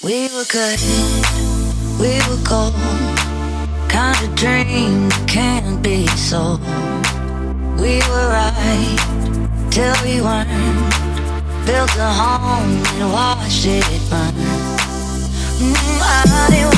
We were good, we were cold. Kind of dream that can't be sold. We were right till we weren't. Built a home and watched it burn. Mm, I didn't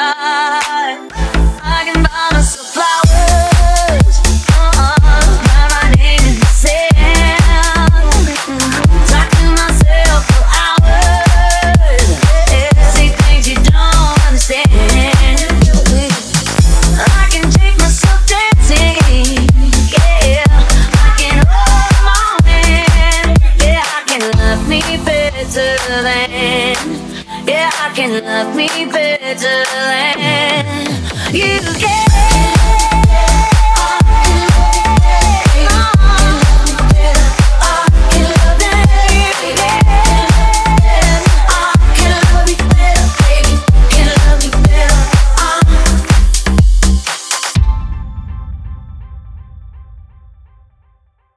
me better than. Yeah, I can love me better than. You can